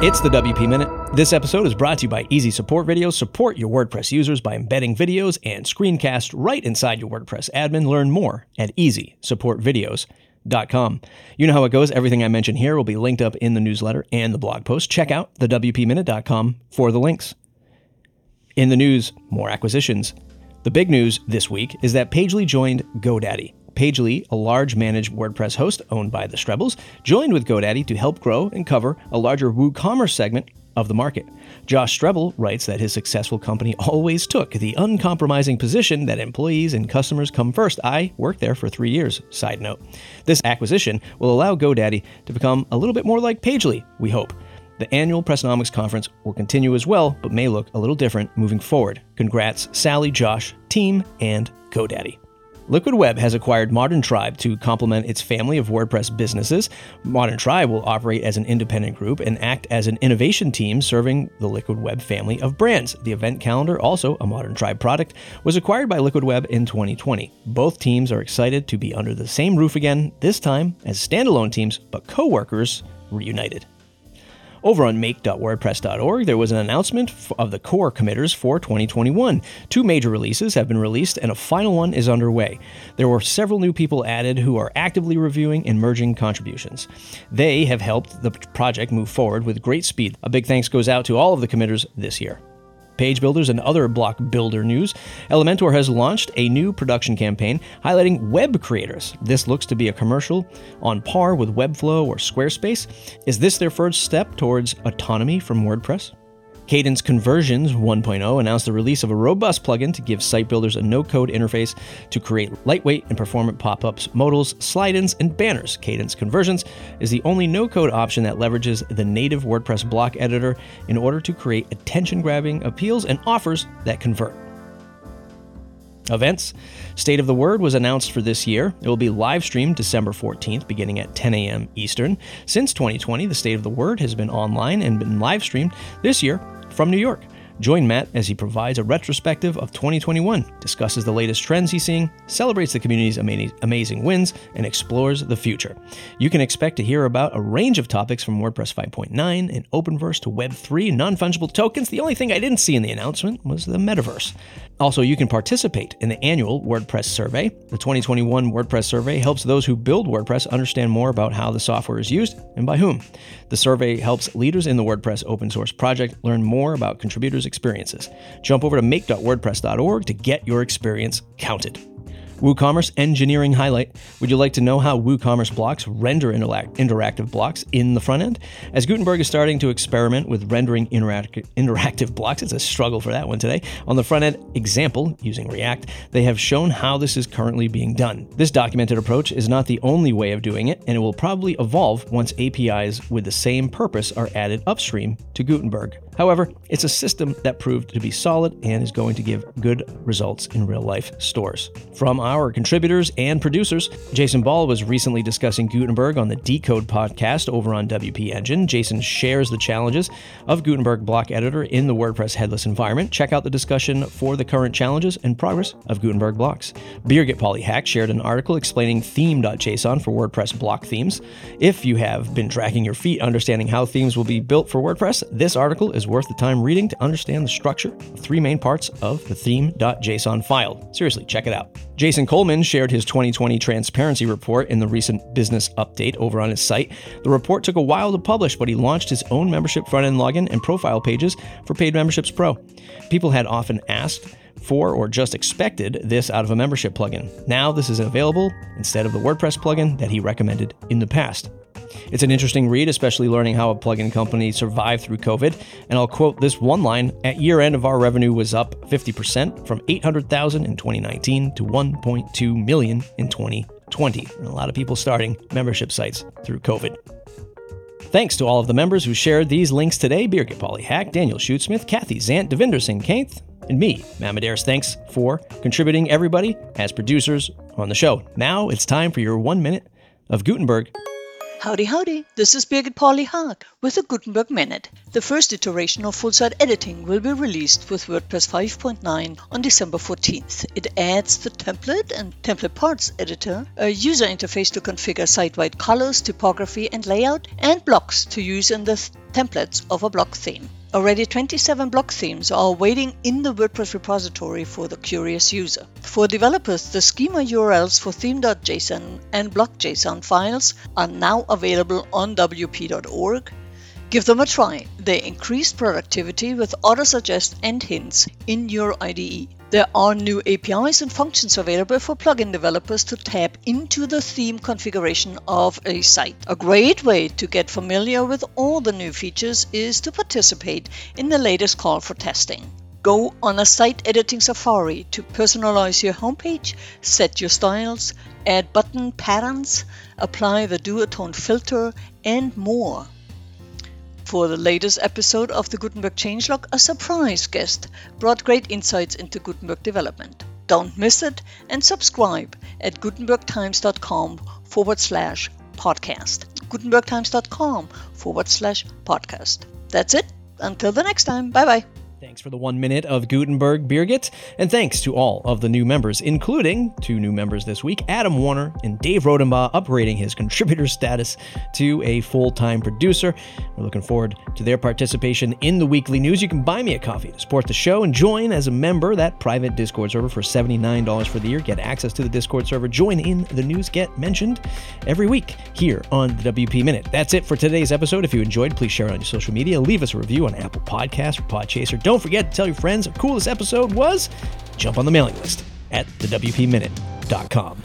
It's the WP Minute. This episode is brought to you by Easy Support Videos. Support your WordPress users by embedding videos and screencasts right inside your WordPress admin. Learn more at easysupportvideos.com. You know how it goes. Everything I mention here will be linked up in the newsletter and the blog post. Check out the WPMinute.com for the links. In the news, more acquisitions. The big news this week is that Pagely joined GoDaddy. Pagely, a large managed WordPress host owned by the Strebels, joined with GoDaddy to help grow and cover a larger WooCommerce segment of the market. Josh Strebel writes that his successful company always took the uncompromising position that employees and customers come first. I worked there for three years, side note. This acquisition will allow GoDaddy to become a little bit more like Pagely, we hope. The annual Pressnomics conference will continue as well, but may look a little different moving forward. Congrats, Sally, Josh, team, and GoDaddy. Liquid Web has acquired Modern Tribe to complement its family of WordPress businesses. Modern Tribe will operate as an independent group and act as an innovation team serving the Liquid Web family of brands. The event calendar, also a Modern Tribe product, was acquired by Liquid Web in 2020. Both teams are excited to be under the same roof again, this time as standalone teams, but co workers reunited. Over on make.wordpress.org, there was an announcement of the core committers for 2021. Two major releases have been released, and a final one is underway. There were several new people added who are actively reviewing and merging contributions. They have helped the project move forward with great speed. A big thanks goes out to all of the committers this year page builders, and other block builder news, Elementor has launched a new production campaign highlighting web creators. This looks to be a commercial on par with Webflow or Squarespace. Is this their first step towards autonomy from WordPress? Kadence Conversions 1.0 announced the release of a robust plugin to give site builders a no code interface to create lightweight and performant pop ups, modals, slide ins, and banners. Kadence Conversions is the only no code option that leverages the native WordPress block editor in order to create attention grabbing appeals and offers that convert. Events. State of the Word was announced for this year. It will be live streamed December 14th, beginning at 10 a.m. Eastern. Since 2020, the State of the Word has been online and been live streamed. This year, from New York. Join Matt as he provides a retrospective of 2021, discusses the latest trends he's seeing, celebrates the community's amazing wins, and explores the future. You can expect to hear about a range of topics from WordPress 5.9 and Openverse to Web3, non fungible tokens. The only thing I didn't see in the announcement was the metaverse. Also, you can participate in the annual WordPress survey. The 2021 WordPress survey helps those who build WordPress understand more about how the software is used and by whom. The survey helps leaders in the WordPress open source project learn more about contributors' experiences. Jump over to make.wordpress.org to get your experience counted. WooCommerce engineering highlight. Would you like to know how WooCommerce blocks render interactive blocks in the front end? As Gutenberg is starting to experiment with rendering interactive blocks, it's a struggle for that one today. On the front end example using React, they have shown how this is currently being done. This documented approach is not the only way of doing it, and it will probably evolve once APIs with the same purpose are added upstream to Gutenberg. However, it's a system that proved to be solid and is going to give good results in real life stores. From our contributors and producers, Jason Bahl was recently discussing Gutenberg on the Decode podcast over on WP Engine. Jason shares the challenges of Gutenberg block editor in the WordPress headless environment. Check out the discussion for the current challenges and progress of Gutenberg blocks. Birgit Pauli-Haack shared an article explaining theme.json for WordPress block themes. If you have been dragging your feet understanding how themes will be built for WordPress, this article is worth the time reading to understand the structure of three main parts of the theme.json file. Seriously, check it out. Jason Coleman shared his 2020 transparency report in the recent business update over on his site. The report took a while to publish, but he launched his own membership front end login and profile pages for Paid Memberships Pro. People had often asked, for or just expected this out of a membership plugin. Now this is available instead of the WordPress plugin that he recommended in the past. It's an interesting read, especially learning how a plugin company survived through COVID. And I'll quote this one line At year end of our revenue was up 50% from 800,000 in 2019 to 1.2 million in 2020. And a lot of people starting membership sites through COVID. Thanks to all of the members who shared these links today Birgit Pauli-Haack, Daniel Schutzsmith, Kathy Zant, Devinder Singh Kainth, and me, Matt Thanks for contributing, everybody, as producers on the show. Now it's time for your one minute of Gutenberg. Howdy, howdy. This is Birgit Pauli-Haack with the Gutenberg Minute. The first iteration of full site editing will be released with WordPress 5.9 on December 14th. It adds the template and template parts editor, a user interface to configure site wide colors, typography, and layout, and blocks to use in the templates of a block theme. Already 27 block themes are waiting in the WordPress repository for the curious user. For developers, the schema URLs for theme.json and block.json files are now available on wp.org. Give them a try. They increase productivity with auto-suggest and hints in your IDE. There are new APIs and functions available for plugin developers to tap into the theme configuration of a site. A great way to get familiar with all the new features is to participate in the latest call for testing. Go on a site editing safari to personalize your homepage, set your styles, add button patterns, apply the duotone filter, and more. For the latest episode of the Gutenberg Changelog, a surprise guest brought great insights into Gutenberg development. Don't miss it and subscribe at gutenbergtimes.com forward slash podcast. gutenbergtimes.com forward slash podcast. That's it. Until the next time. Bye bye. Thanks for the one minute of Gutenberg, Birgit. And thanks to all of the new members, including two new members this week Adam Warner and Dave Rodenbaugh, upgrading his contributor status to a full time producer. We're looking forward to their participation in the weekly news. You can buy me a coffee to support the show and join as a member that private Discord server for $79 for the year. Get access to the Discord server, join in the news, get mentioned every week here on the WP Minute. That's it for today's episode. If you enjoyed, please share it on your social media. Leave us a review on Apple Podcasts or Podchaser. Don't forget to tell your friends the coolest episode was. Jump on the mailing list at thewpminute.com.